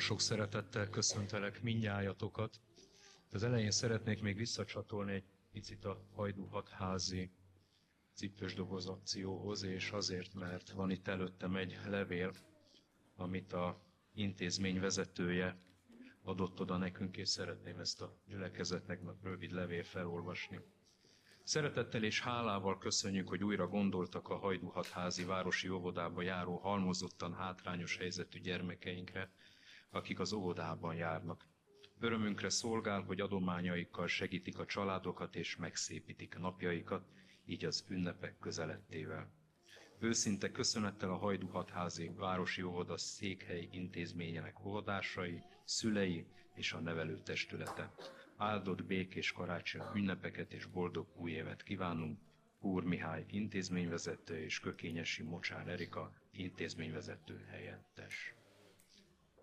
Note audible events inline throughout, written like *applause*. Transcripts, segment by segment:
sok szeretettel köszöntelek minnyájatokat. Az elején szeretnék még visszacsatolni egy picit a Hajdú Hatházi cipős doboz akcióhoz, és azért, mert van itt előttem egy levél, amit a intézmény vezetője adott oda nekünk, és szeretném ezt a gyülekezetnek rövid levél felolvasni. Szeretettel és hálával köszönjük, hogy újra gondoltak a Hajdúhatházi városi óvodába járó halmozottan hátrányos helyzetű gyermekeinkre, akik az óvodában járnak. Örömünkre szolgál, hogy adományaikkal segítik a családokat és megszépítik napjaikat, így az ünnepek közelettével. Őszinte köszönettel a Hajdúhatházi Városi Óvoda székhely intézményének óvodásai, szülei és a nevelőtestülete. Áldott békés karácsony ünnepeket és boldog új évet kívánunk. Úr Mihály intézményvezető és Kökényesi Mocsár Erika intézményvezető helyettes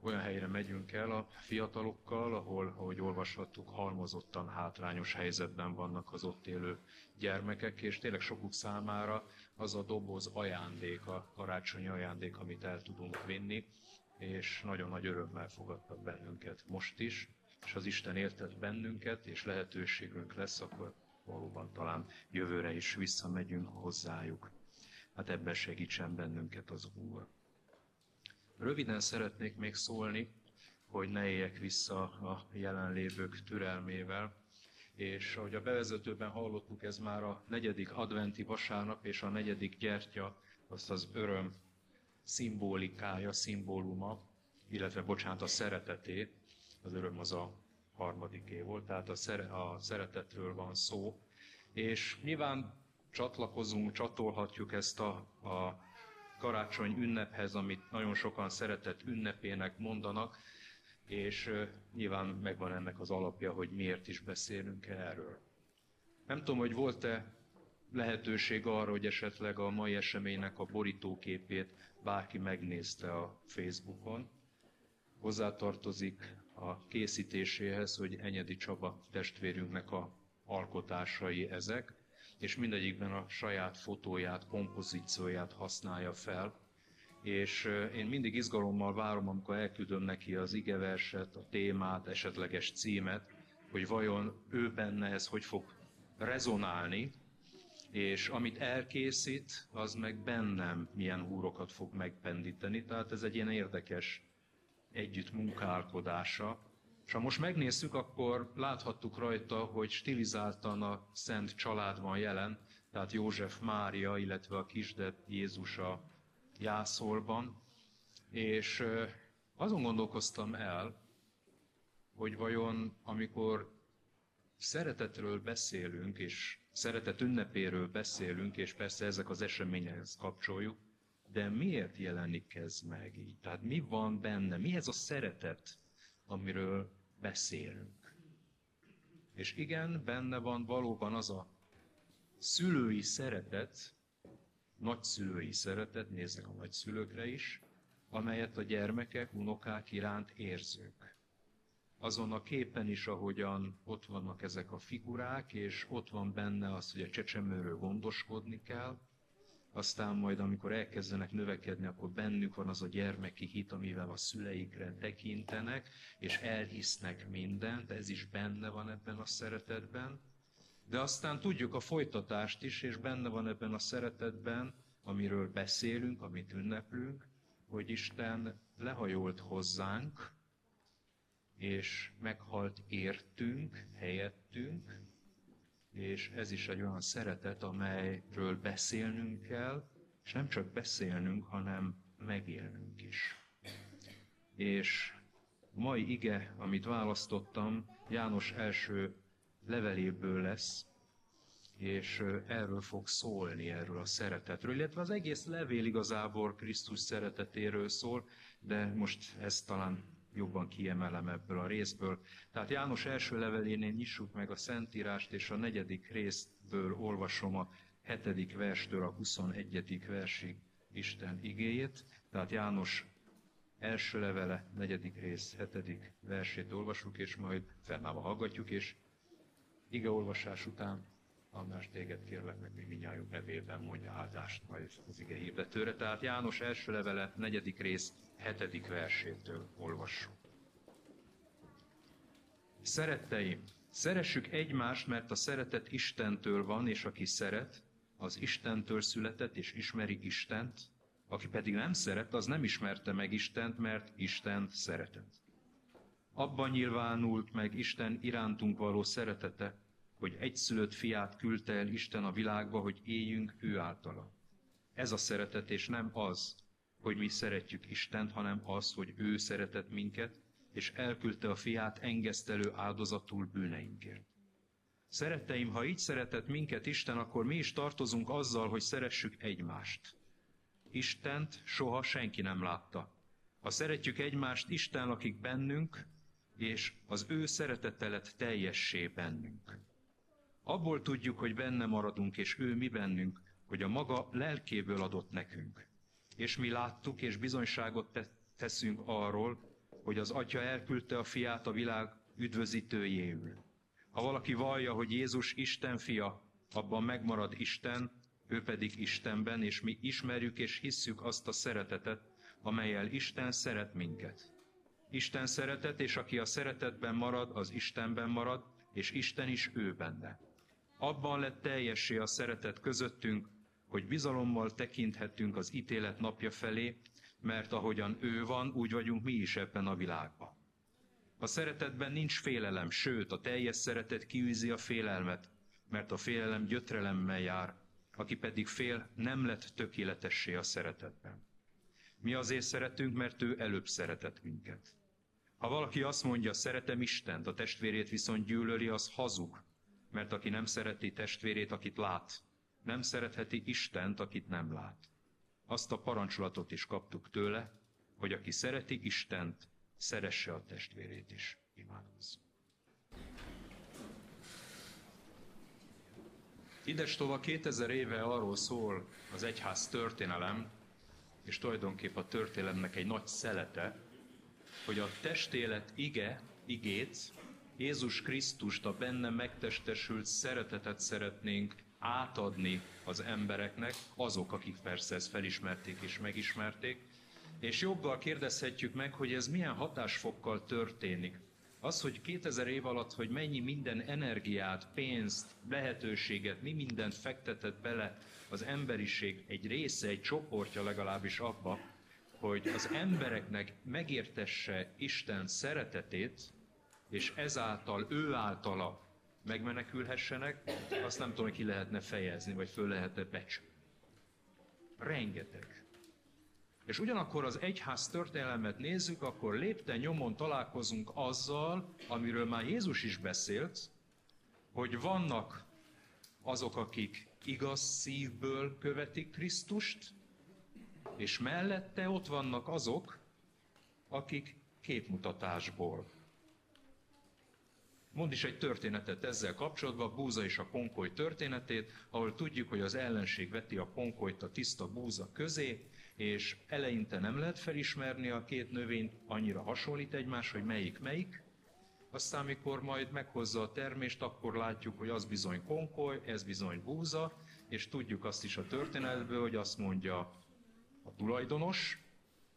olyan helyre megyünk el a fiatalokkal, ahol, ahogy olvashattuk, halmozottan hátrányos helyzetben vannak az ott élő gyermekek, és tényleg sokuk számára az a doboz ajándék, a karácsonyi ajándék, amit el tudunk vinni, és nagyon nagy örömmel fogadtak bennünket most is, és az Isten értett bennünket, és lehetőségünk lesz, akkor valóban talán jövőre is visszamegyünk hozzájuk. Hát ebben segítsen bennünket az Úr. Röviden szeretnék még szólni, hogy ne éljek vissza a jelenlévők türelmével, és ahogy a bevezetőben hallottuk, ez már a negyedik adventi vasárnap és a negyedik gyertya, azt az öröm szimbolikája, szimbóluma, illetve bocsánat, a szereteté, az öröm az a harmadiké volt, tehát a, szere, a szeretetről van szó, és nyilván csatlakozunk, csatolhatjuk ezt a, a karácsony ünnephez, amit nagyon sokan szeretett ünnepének mondanak, és nyilván megvan ennek az alapja, hogy miért is beszélünk erről. Nem tudom, hogy volt-e lehetőség arra, hogy esetleg a mai eseménynek a borítóképét bárki megnézte a Facebookon. Hozzátartozik a készítéséhez, hogy Enyedi Csaba testvérünknek a alkotásai ezek és mindegyikben a saját fotóját, kompozícióját használja fel. És én mindig izgalommal várom, amikor elküldöm neki az igeverset, a témát, esetleges címet, hogy vajon ő benne ez hogy fog rezonálni, és amit elkészít, az meg bennem milyen húrokat fog megpendíteni. Tehát ez egy ilyen érdekes együtt munkálkodása. És ha most megnézzük, akkor láthattuk rajta, hogy stilizáltan a Szent család van jelen, tehát József Mária, illetve a kisded Jézus a jászolban. És azon gondolkoztam el, hogy vajon amikor szeretetről beszélünk, és szeretet ünnepéről beszélünk, és persze ezek az eseményekhez kapcsoljuk, de miért jelenik ez meg így? Tehát mi van benne? Mi ez a szeretet, amiről beszélünk. És igen, benne van valóban az a szülői szeretet, nagyszülői szeretet, nézzek a nagyszülőkre is, amelyet a gyermekek, unokák iránt érzünk. Azon a képen is, ahogyan ott vannak ezek a figurák, és ott van benne az, hogy a csecsemőről gondoskodni kell, aztán majd, amikor elkezdenek növekedni, akkor bennük van az a gyermeki hit, amivel a szüleikre tekintenek, és elhisznek mindent, ez is benne van ebben a szeretetben. De aztán tudjuk a folytatást is, és benne van ebben a szeretetben, amiről beszélünk, amit ünneplünk, hogy Isten lehajolt hozzánk, és meghalt értünk, helyettünk, és ez is egy olyan szeretet, amelyről beszélnünk kell, és nem csak beszélnünk, hanem megélnünk is. És a mai ige, amit választottam, János első leveléből lesz, és erről fog szólni, erről a szeretetről, illetve az egész levél igazából Krisztus szeretetéről szól, de most ezt talán jobban kiemelem ebből a részből. Tehát János első levelénél nyissuk meg a Szentírást, és a negyedik részből olvasom a hetedik verstől a 21. versig Isten igéjét. Tehát János első levele, negyedik rész, hetedik versét olvasjuk, és majd fennállva hallgatjuk, és igeolvasás után András, téged kérlek meg, mi minnyájunk nevében mondja áldást majd az ige hirdetőre. Tehát János első levele, negyedik rész, hetedik versétől olvassuk. Szeretteim, szeressük egymást, mert a szeretet Istentől van, és aki szeret, az Istentől született, és ismeri Istent, aki pedig nem szeret, az nem ismerte meg Istent, mert Istent szeretett. Abban nyilvánult meg Isten irántunk való szeretete, hogy egyszülött fiát küldte el Isten a világba, hogy éljünk ő általa. Ez a szeretet, és nem az, hogy mi szeretjük Istent, hanem az, hogy ő szeretett minket, és elküldte a fiát engesztelő áldozatul bűneinkért. Szeretteim, ha így szeretett minket Isten, akkor mi is tartozunk azzal, hogy szeressük egymást. Istent soha senki nem látta. Ha szeretjük egymást, Isten lakik bennünk, és az ő szeretete lett teljessé bennünk. Abból tudjuk, hogy benne maradunk, és ő mi bennünk, hogy a maga lelkéből adott nekünk. És mi láttuk, és bizonyságot teszünk arról, hogy az Atya elküldte a fiát a világ üdvözítőjéül. Ha valaki vallja, hogy Jézus Isten fia, abban megmarad Isten, ő pedig Istenben, és mi ismerjük és hisszük azt a szeretetet, amelyel Isten szeret minket. Isten szeretet, és aki a szeretetben marad, az Istenben marad, és Isten is ő benne. Abban lett teljessé a szeretet közöttünk, hogy bizalommal tekinthettünk az ítélet napja felé, mert ahogyan ő van, úgy vagyunk mi is ebben a világban. A szeretetben nincs félelem, sőt, a teljes szeretet kiűzi a félelmet, mert a félelem gyötrelemmel jár, aki pedig fél, nem lett tökéletessé a szeretetben. Mi azért szeretünk, mert ő előbb szeretett minket. Ha valaki azt mondja, szeretem Istent, a testvérét viszont gyűlöli, az hazug, mert aki nem szereti testvérét, akit lát, nem szeretheti Istent, akit nem lát. Azt a parancsolatot is kaptuk tőle, hogy aki szereti Istent, szeresse a testvérét is. Imádkozzunk. Idestova 2000 éve arról szól az egyház történelem, és tulajdonképpen a történelemnek egy nagy szelete, hogy a testélet ige, igét, Jézus Krisztust, a benne megtestesült szeretetet szeretnénk átadni az embereknek, azok, akik persze ezt felismerték és megismerték, és joggal kérdezhetjük meg, hogy ez milyen hatásfokkal történik. Az, hogy 2000 év alatt, hogy mennyi minden energiát, pénzt, lehetőséget, mi mindent fektetett bele az emberiség egy része, egy csoportja legalábbis abba, hogy az embereknek megértesse Isten szeretetét, és ezáltal ő általa megmenekülhessenek, azt nem tudom, hogy ki lehetne fejezni, vagy föl lehetne becsülni. Rengeteg. És ugyanakkor az egyház történelmet nézzük, akkor lépten nyomon találkozunk azzal, amiről már Jézus is beszélt, hogy vannak azok, akik igaz szívből követik Krisztust, és mellette ott vannak azok, akik képmutatásból. Mond is egy történetet ezzel kapcsolatban, Búza és a konkoly történetét, ahol tudjuk, hogy az ellenség veti a konkolyt a tiszta búza közé, és eleinte nem lehet felismerni a két növényt, annyira hasonlít egymás, hogy melyik melyik, aztán, mikor majd meghozza a termést, akkor látjuk, hogy az bizony konkoly, ez bizony búza, és tudjuk azt is a történetből, hogy azt mondja a tulajdonos,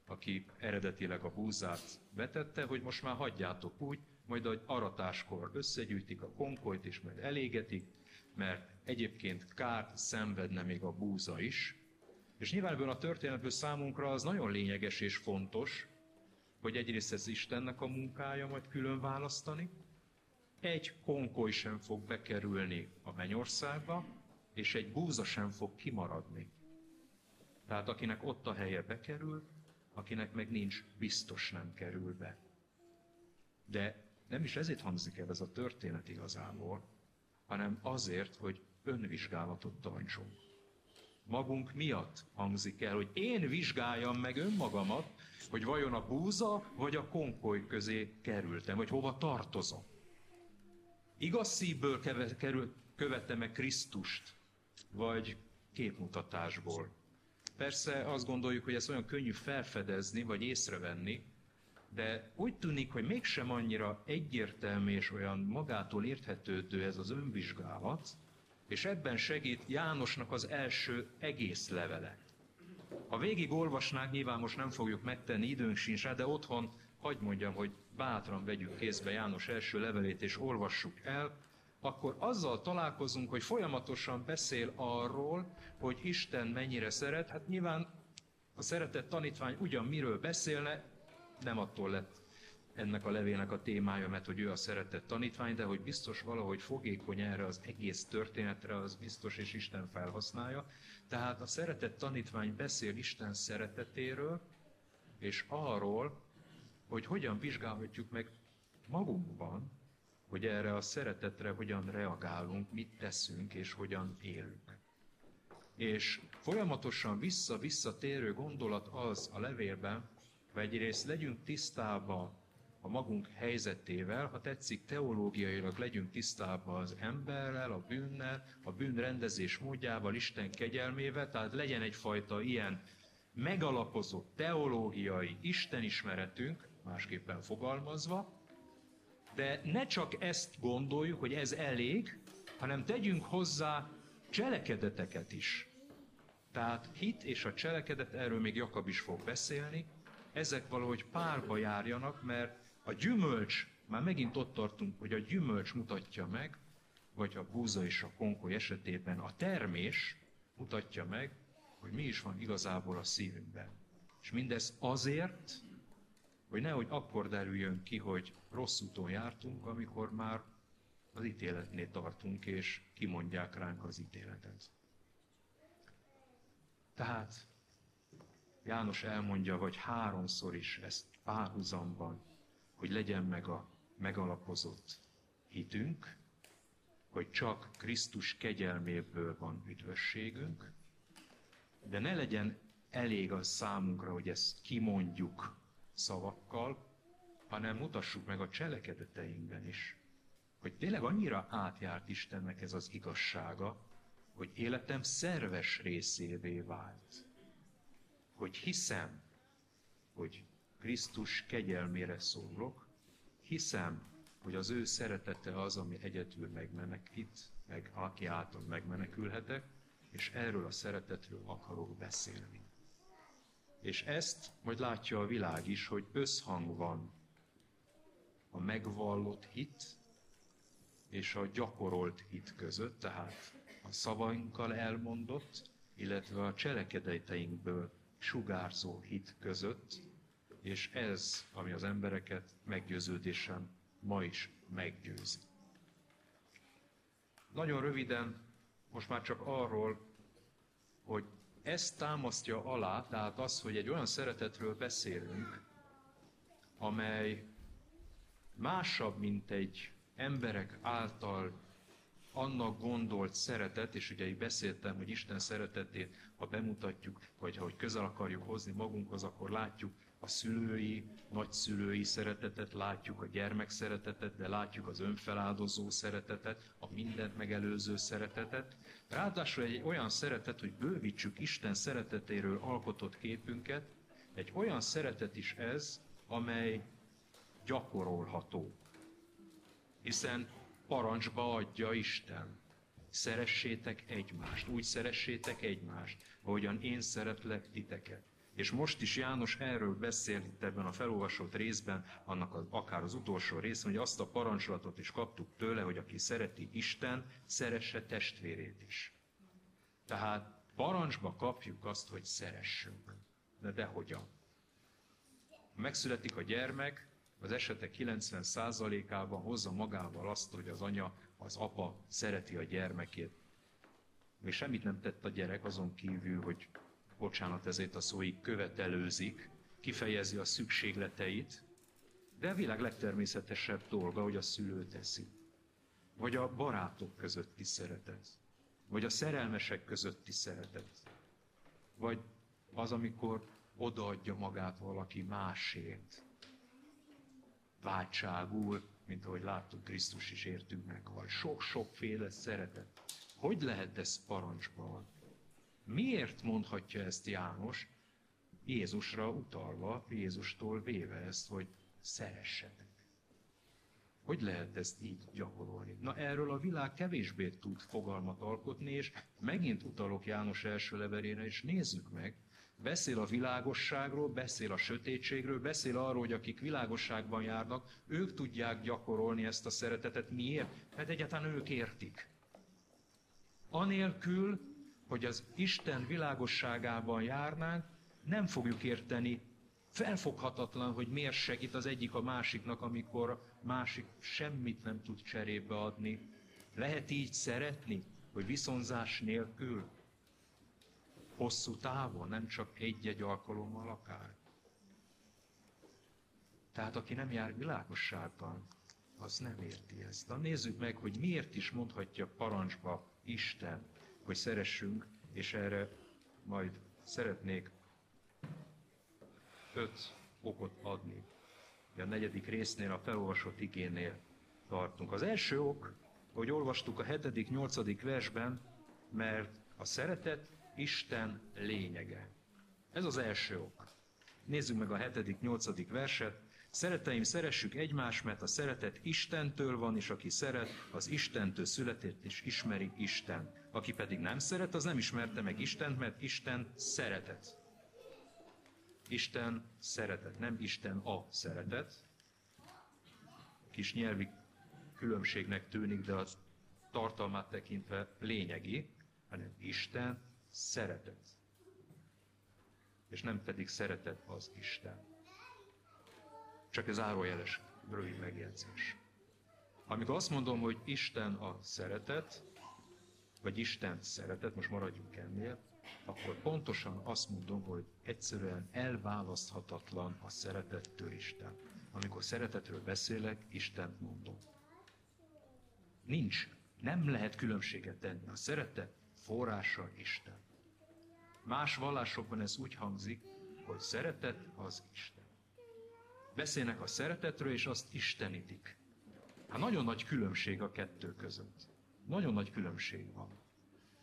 aki eredetileg a búzát vetette, hogy most már hagyjátok úgy, majd a aratáskor összegyűjtik a konkolyt, és majd elégetik, mert egyébként kárt szenvedne még a búza is, és nyilván ebből a történetből számunkra az nagyon lényeges és fontos, hogy egyrészt ez Istennek a munkája majd külön választani, egy konkoly sem fog bekerülni a mennyországba, és egy búza sem fog kimaradni. Tehát akinek ott a helye bekerül, akinek meg nincs, biztos nem kerül be. De nem is ezért hangzik el ez a történet igazából, hanem azért, hogy önvizsgálatot tartsunk magunk miatt hangzik el, hogy én vizsgáljam meg önmagamat, hogy vajon a búza vagy a konkoly közé kerültem, vagy hova tartozom. Igaz szívből követtem meg Krisztust, vagy képmutatásból. Persze azt gondoljuk, hogy ez olyan könnyű felfedezni, vagy észrevenni, de úgy tűnik, hogy mégsem annyira egyértelmű és olyan magától érthetődő ez az önvizsgálat, És ebben segít Jánosnak az első egész levele. Ha végig olvasnánk, nyilván most nem fogjuk megtenni, időnk sincs rá, de otthon hagyd mondjam, hogy bátran vegyük kézbe János első levelét és olvassuk el, akkor azzal találkozunk, hogy folyamatosan beszél arról, hogy Isten mennyire szeret. Hát nyilván a szeretett tanítvány ugyan miről beszélne, nem attól lett ennek a levélnek a témája, mert hogy ő a szeretett tanítvány, de hogy biztos valahogy fogékony erre az egész történetre, az biztos, és Isten felhasználja. Tehát a szeretett tanítvány beszél Isten szeretetéről, és arról, hogy hogyan vizsgálhatjuk meg magunkban, hogy erre a szeretetre hogyan reagálunk, mit teszünk és hogyan élünk. És folyamatosan vissza-visszatérő gondolat az a levélben, egyrészt legyünk tisztában a magunk helyzetével, ha tetszik, teológiailag legyünk tisztában az emberrel, a bűnnel, a bűnrendezés módjával, Isten kegyelmével, tehát legyen egyfajta ilyen megalapozott teológiai istenismeretünk, másképpen fogalmazva, de ne csak ezt gondoljuk, hogy ez elég, hanem tegyünk hozzá cselekedeteket is. Tehát hit és a cselekedet, erről még Jakab is fog beszélni, ezek valahogy párba járjanak, mert a gyümölcs, már megint ott tartunk, hogy a gyümölcs mutatja meg, vagy a búza és a konkoly esetében a termés mutatja meg, hogy mi is van igazából a szívünkben. És mindez azért, hogy nehogy akkor derüljön ki, hogy rossz úton jártunk, amikor már az ítéletnél tartunk, és kimondják ránk az ítéletet. Tehát János elmondja, hogy háromszor is ezt párhuzamban, hogy legyen meg a megalapozott hitünk, hogy csak Krisztus kegyelméből van üdvösségünk, de ne legyen elég az számunkra, hogy ezt kimondjuk szavakkal, hanem mutassuk meg a cselekedeteinkben is, hogy tényleg annyira átjárt Istennek ez az igazsága, hogy életem szerves részévé vált. Hogy hiszem, hogy Krisztus kegyelmére szólok, hiszem, hogy az ő szeretete az, ami egyedül megmenekít, meg aki által megmenekülhetek, és erről a szeretetről akarok beszélni. És ezt majd látja a világ is, hogy összhang van a megvallott hit és a gyakorolt hit között, tehát a szavainkkal elmondott, illetve a cselekedeteinkből sugárzó hit között, és ez, ami az embereket meggyőződésen ma is meggyőzi. Nagyon röviden, most már csak arról, hogy ezt támasztja alá, tehát az, hogy egy olyan szeretetről beszélünk, amely másabb, mint egy emberek által annak gondolt szeretet, és ugye így beszéltem, hogy Isten szeretetét, ha bemutatjuk, vagy ha hogy közel akarjuk hozni magunkhoz, akkor látjuk a szülői, nagyszülői szeretetet, látjuk a gyermek szeretetet, de látjuk az önfeláldozó szeretetet, a mindent megelőző szeretetet. Ráadásul egy olyan szeretet, hogy bővítsük Isten szeretetéről alkotott képünket, egy olyan szeretet is ez, amely gyakorolható. Hiszen parancsba adja Isten. Szeressétek egymást, úgy szeressétek egymást, ahogyan én szeretlek titeket. És most is János erről beszél itt ebben a felolvasott részben, annak az, akár az utolsó részben, hogy azt a parancsolatot is kaptuk tőle, hogy aki szereti Isten, szeresse testvérét is. Tehát parancsba kapjuk azt, hogy szeressünk. De de hogyan? Megszületik a gyermek, az esetek 90%-ában hozza magával azt, hogy az anya, az apa szereti a gyermekét. Még semmit nem tett a gyerek azon kívül, hogy bocsánat ezért a szóig, követelőzik, kifejezi a szükségleteit, de a világ legtermészetesebb dolga, hogy a szülő teszi. Vagy a barátok közötti szeretet. Vagy a szerelmesek közötti szeretet. Vagy az, amikor odaadja magát valaki másért. Váltságul, mint ahogy láttuk, Krisztus is értünk meg, vagy sok-sokféle szeretet. Hogy lehet ez parancsban? Miért mondhatja ezt János? Jézusra utalva, Jézustól véve ezt, hogy szeressetek. Hogy lehet ezt így gyakorolni? Na erről a világ kevésbé tud fogalmat alkotni, és megint utalok János első levelére, és nézzük meg, Beszél a világosságról, beszél a sötétségről, beszél arról, hogy akik világosságban járnak, ők tudják gyakorolni ezt a szeretetet. Miért? Mert egyáltalán ők értik. Anélkül, hogy az Isten világosságában járnánk, nem fogjuk érteni, felfoghatatlan, hogy miért segít az egyik a másiknak, amikor másik semmit nem tud cserébe adni. Lehet így szeretni, hogy viszonzás nélkül? hosszú távon, nem csak egy-egy alkalommal akár. Tehát aki nem jár világosságban, az nem érti ezt. Na nézzük meg, hogy miért is mondhatja parancsba Isten, hogy szeressünk, és erre majd szeretnék öt okot adni. A negyedik résznél, a felolvasott igénél tartunk. Az első ok, hogy olvastuk a hetedik, nyolcadik versben, mert a szeretet Isten lényege. Ez az első ok. Nézzük meg a hetedik, nyolcadik verset. Szereteim, szeressük egymást, mert a szeretet Istentől van, és aki szeret, az Istentől született, és ismeri Isten. Aki pedig nem szeret, az nem ismerte meg Istent, mert Isten szeretet. Isten szeretet, nem Isten a szeretet. Kis nyelvi különbségnek tűnik, de az tartalmát tekintve lényegi, hanem Isten szeretet. És nem pedig szeretet az Isten. Csak ez árójeles rövid megjegyzés. Amikor azt mondom, hogy Isten a szeretet, vagy Isten szeretet, most maradjunk ennél, akkor pontosan azt mondom, hogy egyszerűen elválaszthatatlan a szeretettől Isten. Amikor szeretetről beszélek, Istent mondom. Nincs, nem lehet különbséget tenni. A szeretet forrása Isten. Más vallásokban ez úgy hangzik, hogy szeretet az Isten. Beszélnek a szeretetről, és azt istenítik. Hát nagyon nagy különbség a kettő között. Nagyon nagy különbség van.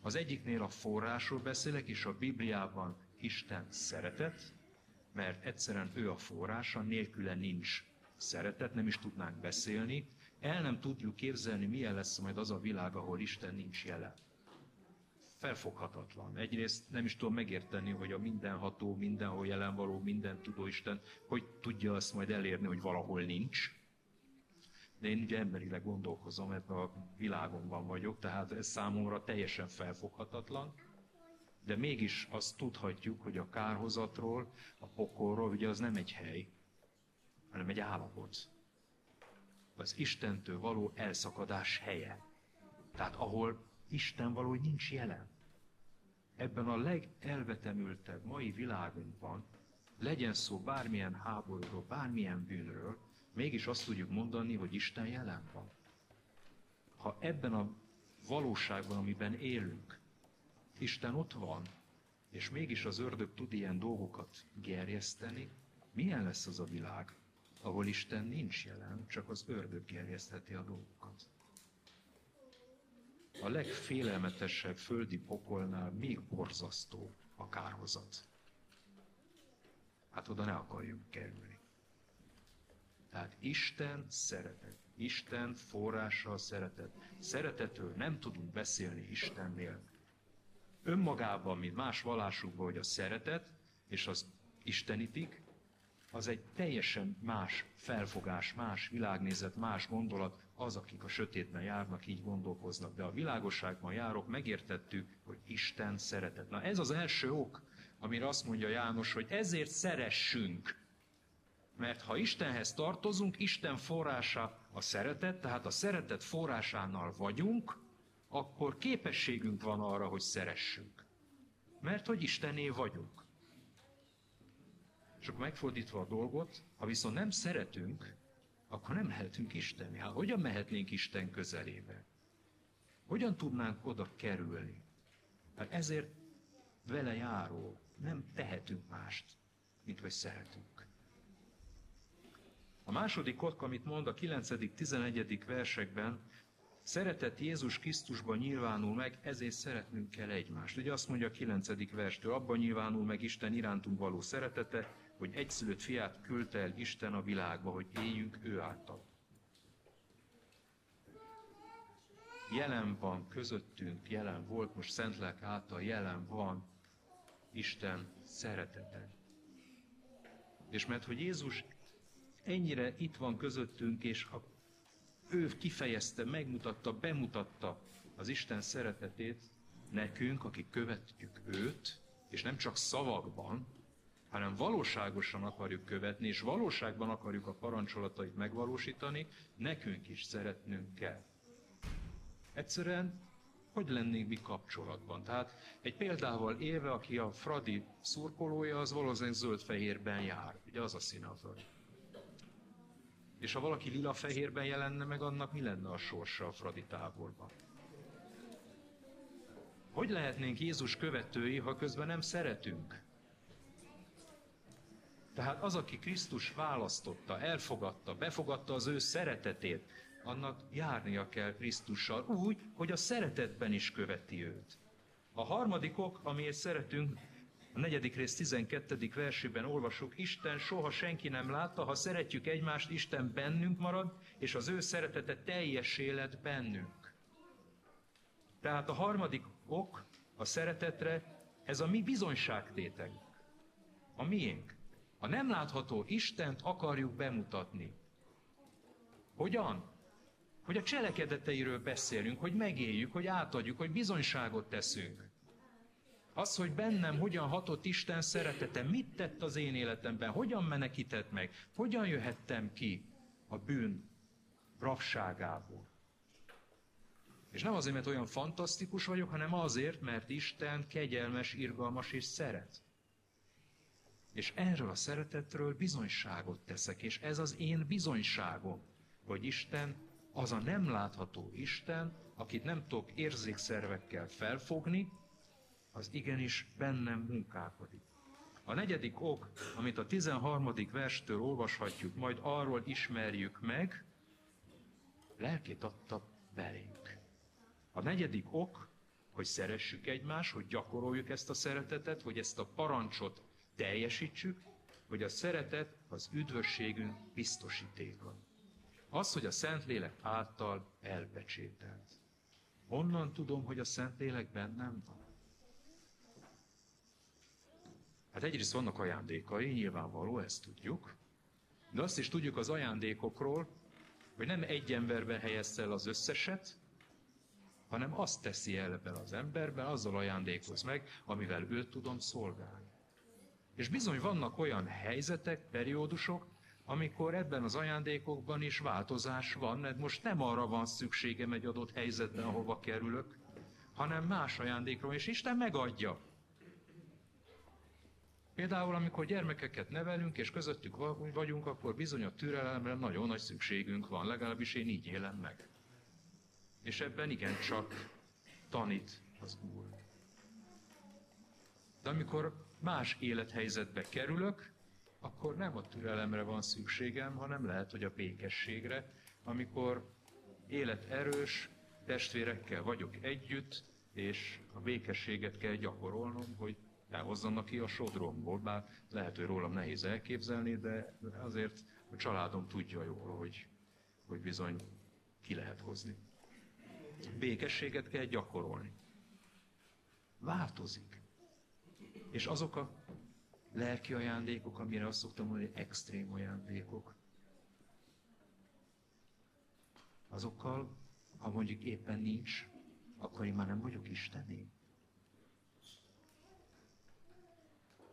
Az egyiknél a forrásról beszélek, és a Bibliában Isten szeretet, mert egyszerűen ő a forrása, nélküle nincs szeretet, nem is tudnánk beszélni. El nem tudjuk képzelni, milyen lesz majd az a világ, ahol Isten nincs jelen felfoghatatlan. Egyrészt nem is tudom megérteni, hogy a mindenható, mindenhol jelen való, minden tudó Isten, hogy tudja azt majd elérni, hogy valahol nincs. De én ugye emberileg gondolkozom, ebben a világomban vagyok, tehát ez számomra teljesen felfoghatatlan. De mégis azt tudhatjuk, hogy a kárhozatról, a pokolról, ugye az nem egy hely, hanem egy állapot. Az Istentől való elszakadás helye. Tehát ahol Isten valahogy nincs jelen. Ebben a legelvetemültebb mai világunkban, legyen szó bármilyen háborúról, bármilyen bűnről, mégis azt tudjuk mondani, hogy Isten jelen van. Ha ebben a valóságban, amiben élünk, Isten ott van, és mégis az ördög tud ilyen dolgokat gerjeszteni, milyen lesz az a világ, ahol Isten nincs jelen, csak az ördög gerjesztheti a dolgokat a legfélelmetesebb földi pokolnál még borzasztó a kárhozat. Hát oda ne akarjunk kerülni. Tehát Isten szeretet. Isten forrása a szeretet. Szeretetről nem tudunk beszélni Istennél. Önmagában, mint más vallásukban, hogy a szeretet és az istenítik, az egy teljesen más felfogás, más világnézet, más gondolat, az, akik a sötétben járnak, így gondolkoznak. De a világosságban járok, megértettük, hogy Isten szeretet. Na ez az első ok, amire azt mondja János, hogy ezért szeressünk. Mert ha Istenhez tartozunk, Isten forrása a szeretet, tehát a szeretet forrásánál vagyunk, akkor képességünk van arra, hogy szeressünk. Mert hogy Istené vagyunk. És megfordítva a dolgot, ha viszont nem szeretünk, akkor nem mehetünk Istenni. Hát hogyan mehetnénk Isten közelébe? Hogyan tudnánk oda kerülni? Hát ezért vele járó nem tehetünk mást, mint hogy szeretünk. A második ok, amit mond a 9.-11. versekben, szeretet Jézus Krisztusban nyilvánul meg, ezért szeretnünk kell egymást. Ugye azt mondja a 9. verstől, abban nyilvánul meg Isten irántunk való szeretete, hogy egyszülött fiát küldte el Isten a világba, hogy éljünk ő által. jelen van közöttünk, jelen volt, most Szentlek által jelen van Isten szeretete. És mert hogy Jézus ennyire itt van közöttünk, és a, ő kifejezte, megmutatta, bemutatta az Isten szeretetét nekünk, akik követjük őt, és nem csak szavakban, hanem valóságosan akarjuk követni, és valóságban akarjuk a parancsolatait megvalósítani, nekünk is szeretnünk kell. Egyszerűen, hogy lennénk mi kapcsolatban? Tehát egy példával élve, aki a Fradi szurkolója, az valószínűleg zöld-fehérben jár. Ugye az a színe a Fradi. És ha valaki lila-fehérben jelenne meg, annak mi lenne a sorsa a Fradi táborban? Hogy lehetnénk Jézus követői, ha közben nem szeretünk? Tehát az, aki Krisztus választotta, elfogadta, befogadta az ő szeretetét, annak járnia kell Krisztussal úgy, hogy a szeretetben is követi őt. A harmadik ok, amiért szeretünk, a negyedik rész 12. versében olvasjuk, Isten soha senki nem látta, ha szeretjük egymást, Isten bennünk marad, és az ő szeretete teljes élet bennünk. Tehát a harmadik ok a szeretetre, ez a mi bizonyságtételünk. A miénk. A nem látható Istent akarjuk bemutatni. Hogyan? Hogy a cselekedeteiről beszélünk, hogy megéljük, hogy átadjuk, hogy bizonyságot teszünk. Az, hogy bennem hogyan hatott Isten szeretete, mit tett az én életemben, hogyan menekített meg, hogyan jöhettem ki a bűn rabságából. És nem azért, mert olyan fantasztikus vagyok, hanem azért, mert Isten kegyelmes, irgalmas és szeret. És erről a szeretetről bizonyságot teszek, és ez az én bizonyságom, hogy Isten az a nem látható Isten, akit nem tudok érzékszervekkel felfogni, az igenis bennem munkálkodik. A negyedik ok, amit a 13. verstől olvashatjuk, majd arról ismerjük meg, lelkét adta belénk. A negyedik ok, hogy szeressük egymást, hogy gyakoroljuk ezt a szeretetet, hogy ezt a parancsot teljesítsük, hogy a szeretet az üdvösségünk biztosítéka. Az, hogy a Szentlélek által elpecsételt. Honnan tudom, hogy a Szentlélek bennem van? Hát egyrészt vannak ajándékai, nyilvánvaló, ezt tudjuk. De azt is tudjuk az ajándékokról, hogy nem egy emberben helyezte el az összeset, hanem azt teszi el ebben az emberben, azzal ajándékoz meg, amivel őt tudom szolgálni. És bizony vannak olyan helyzetek, periódusok, amikor ebben az ajándékokban is változás van, mert most nem arra van szükségem egy adott helyzetben, ahova kerülök, hanem más ajándékról, és Isten megadja. Például, amikor gyermekeket nevelünk, és közöttük vagyunk, akkor bizony a türelemre nagyon nagy szükségünk van, legalábbis én így élem meg. És ebben igencsak tanít az Úr. De amikor más élethelyzetbe kerülök, akkor nem a türelemre van szükségem, hanem lehet, hogy a békességre, amikor életerős testvérekkel vagyok együtt, és a békességet kell gyakorolnom, hogy elhozzanak ki a sodromból, bár lehet, hogy rólam nehéz elképzelni, de azért a családom tudja jól, hogy, hogy bizony ki lehet hozni. Békességet kell gyakorolni. Változik. És azok a lelki ajándékok, amire azt szoktam mondani, extrém ajándékok, azokkal, ha mondjuk éppen nincs, akkor én már nem vagyok Istené.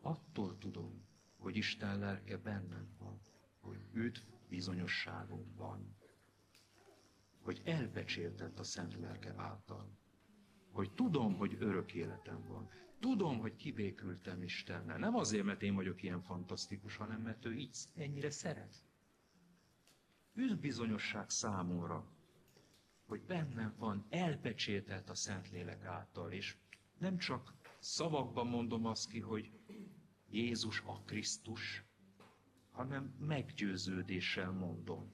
Attól tudom, hogy Isten lelke bennem van, hogy őt bizonyosságom van, hogy elbecséltett a Szent Lelke által, hogy tudom, hogy örök életem van, Tudom, hogy kibékültem Istennel. Nem azért, mert én vagyok ilyen fantasztikus, hanem mert ő így ennyire szeret. Üdv bizonyosság számomra, hogy bennem van, elpecsételt a Szentlélek által, és nem csak szavakban mondom azt ki, hogy Jézus a Krisztus, hanem meggyőződéssel mondom.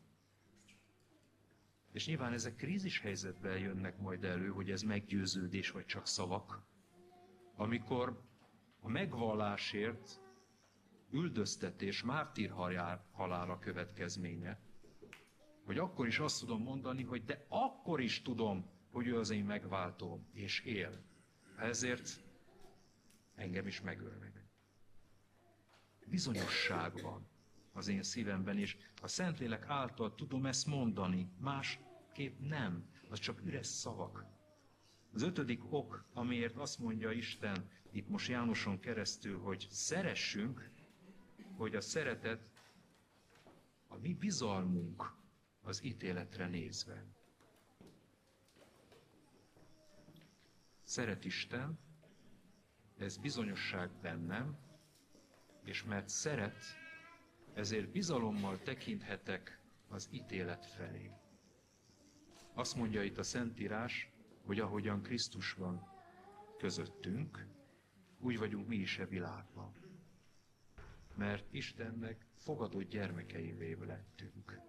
És nyilván ezek krízis helyzetben jönnek majd elő, hogy ez meggyőződés vagy csak szavak amikor a megvallásért üldöztetés, mártír halála következménye, hogy akkor is azt tudom mondani, hogy de akkor is tudom, hogy ő az én megváltóm, és él. Ezért engem is megöl meg. Bizonyosság van az én szívemben, és a Szentlélek által tudom ezt mondani, másképp nem, az csak üres szavak. Az ötödik ok, amiért azt mondja Isten itt most Jánoson keresztül, hogy szeressünk, hogy a szeretet a mi bizalmunk az ítéletre nézve. Szeret Isten, ez bizonyosság bennem, és mert szeret, ezért bizalommal tekinthetek az ítélet felé. Azt mondja itt a Szentírás, hogy ahogyan Krisztus van közöttünk, úgy vagyunk mi is e világban. Mert Istennek fogadott gyermekeivé lettünk.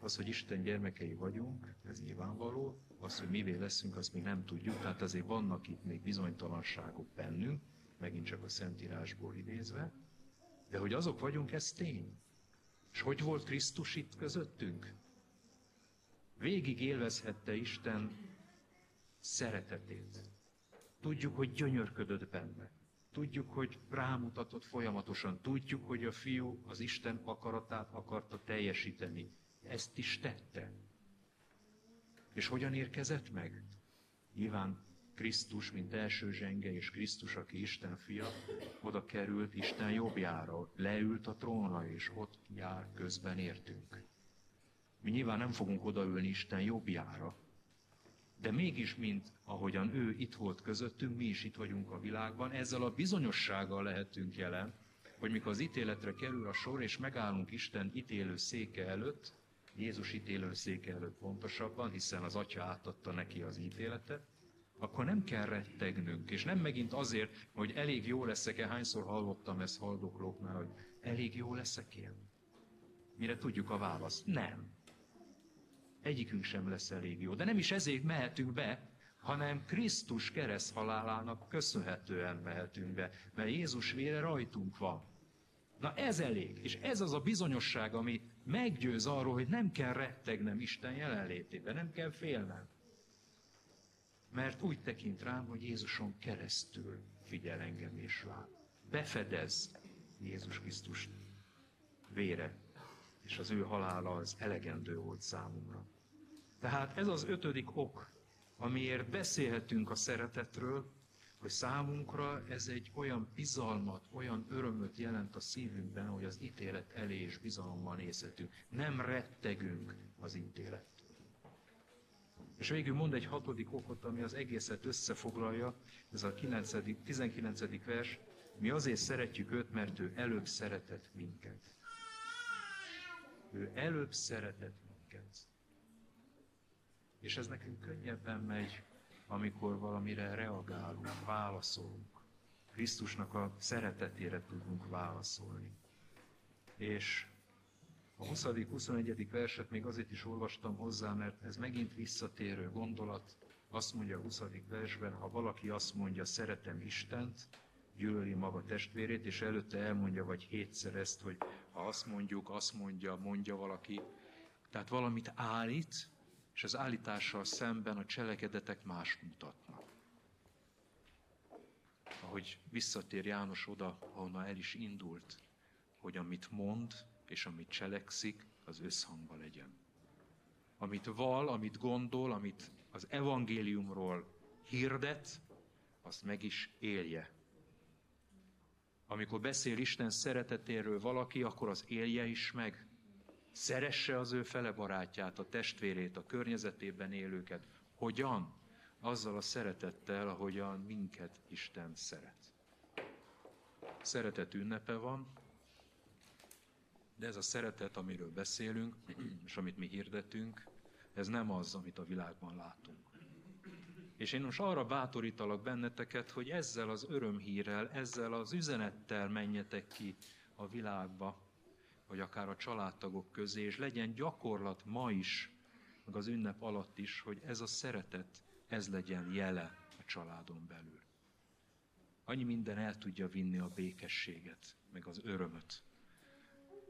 Az, hogy Isten gyermekei vagyunk, ez nyilvánvaló, az, hogy mivé leszünk, azt még nem tudjuk, tehát azért vannak itt még bizonytalanságok bennünk, megint csak a Szentírásból idézve, de hogy azok vagyunk, ez tény. És hogy volt Krisztus itt közöttünk? Végig élvezhette Isten szeretetét. Tudjuk, hogy gyönyörködött benne. Tudjuk, hogy rámutatott folyamatosan. Tudjuk, hogy a fiú az Isten akaratát akarta teljesíteni. Ezt is tette. És hogyan érkezett meg? Nyilván Krisztus, mint első zsenge, és Krisztus, aki Isten fia, oda került Isten jobbjára, leült a trónra, és ott jár közben értünk. Mi nyilván nem fogunk odaülni Isten jobbjára, de mégis, mint ahogyan ő itt volt közöttünk, mi is itt vagyunk a világban, ezzel a bizonyossággal lehetünk jelen, hogy mikor az ítéletre kerül a sor, és megállunk Isten ítélő széke előtt, Jézus ítélő széke előtt pontosabban, hiszen az Atya átadta neki az ítéletet, akkor nem kell rettegnünk, és nem megint azért, hogy elég jó leszek-e, hányszor hallottam ezt haldoklóknál, hogy elég jó leszek én. Mire tudjuk a választ? Nem. Egyikünk sem lesz elég jó. De nem is ezért mehetünk be, hanem Krisztus kereszt halálának köszönhetően mehetünk be, mert Jézus vére rajtunk van. Na ez elég, és ez az a bizonyosság, ami meggyőz arról, hogy nem kell rettegnem Isten jelenlétében, nem kell félnem. Mert úgy tekint rám, hogy Jézuson keresztül figyel engem és lát. Befedez Jézus Krisztus vére, és az ő halála az elegendő volt számomra. Tehát ez az ötödik ok, amiért beszélhetünk a szeretetről, hogy számunkra ez egy olyan bizalmat, olyan örömöt jelent a szívünkben, hogy az ítélet elé és bizalommal nézhetünk. Nem rettegünk az ítélet. És végül mond egy hatodik okot, ami az egészet összefoglalja, ez a 9., 19. vers, mi azért szeretjük őt, mert ő előbb szeretett minket. Ő előbb szeretett minket. És ez nekünk könnyebben megy, amikor valamire reagálunk, válaszolunk. Krisztusnak a szeretetére tudunk válaszolni. És a 20.-21. verset még azért is olvastam hozzá, mert ez megint visszatérő gondolat. Azt mondja a 20. versben, ha valaki azt mondja, szeretem Istent, gyűlöli maga testvérét, és előtte elmondja, vagy hétszer ezt, hogy ha azt mondjuk, azt mondja, mondja valaki, tehát valamit állít, és az állítással szemben a cselekedetek más mutatnak. Ahogy visszatér János oda, ahonnan el is indult, hogy amit mond és amit cselekszik, az összhangban legyen. Amit val, amit gondol, amit az evangéliumról hirdet, azt meg is élje. Amikor beszél Isten szeretetéről valaki, akkor az élje is meg. Szeresse az ő fele barátját, a testvérét, a környezetében élőket. Hogyan? Azzal a szeretettel, ahogyan minket Isten szeret. Szeretet ünnepe van, de ez a szeretet, amiről beszélünk, *clears throat* és amit mi hirdetünk, ez nem az, amit a világban látunk. És én most arra bátorítalak benneteket, hogy ezzel az örömhírrel, ezzel az üzenettel menjetek ki a világba, vagy akár a családtagok közé, és legyen gyakorlat ma is, meg az ünnep alatt is, hogy ez a szeretet, ez legyen jele a családon belül. Annyi minden el tudja vinni a békességet, meg az örömöt.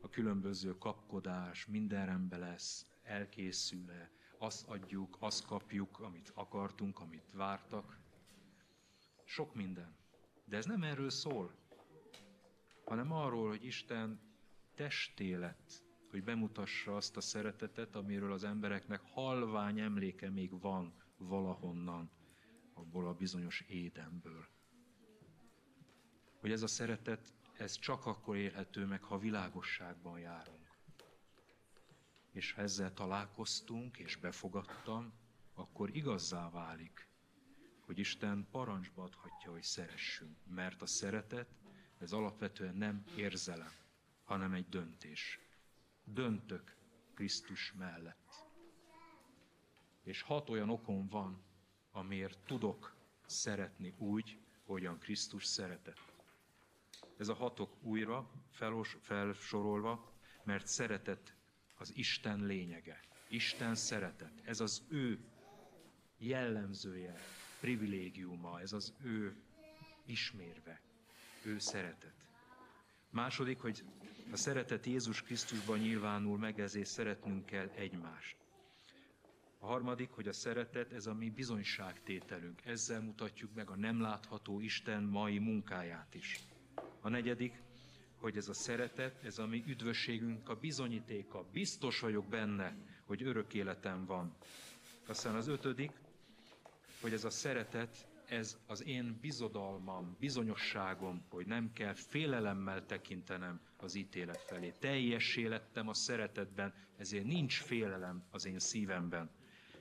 A különböző kapkodás, minden rendben lesz, elkészül-e, azt adjuk, azt kapjuk, amit akartunk, amit vártak. Sok minden. De ez nem erről szól, hanem arról, hogy Isten testé lett, hogy bemutassa azt a szeretetet, amiről az embereknek halvány emléke még van valahonnan, abból a bizonyos édenből. Hogy ez a szeretet, ez csak akkor élhető meg, ha világosságban járunk. És ha ezzel találkoztunk, és befogadtam, akkor igazzá válik, hogy Isten parancsba adhatja, hogy szeressünk. Mert a szeretet, ez alapvetően nem érzelem, hanem egy döntés. Döntök Krisztus mellett. És hat olyan okom van, amiért tudok szeretni úgy, hogyan Krisztus szeretett. Ez a hatok újra felsorolva, mert szeretet az Isten lényege. Isten szeretet. Ez az ő jellemzője, privilégiuma, ez az ő ismérve, ő szeretet. Második, hogy a szeretet Jézus Krisztusban nyilvánul meg, ezért szeretnünk kell egymást. A harmadik, hogy a szeretet, ez a mi bizonyságtételünk. Ezzel mutatjuk meg a nem látható Isten mai munkáját is. A negyedik, hogy ez a szeretet, ez a mi üdvösségünk a bizonyítéka. Biztos vagyok benne, hogy örök életem van. Aztán az ötödik, hogy ez a szeretet, ez az én bizodalmam, bizonyosságom, hogy nem kell félelemmel tekintenem az ítélet felé. Teljessé lettem a szeretetben, ezért nincs félelem az én szívemben.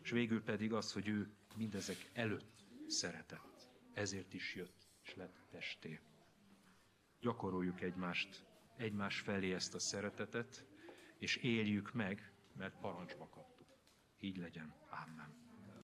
És végül pedig az, hogy ő mindezek előtt szeretett. Ezért is jött, és lett testé. Gyakoroljuk egymást, egymás felé ezt a szeretetet, és éljük meg, mert parancsba kaptuk. Így legyen. Amen.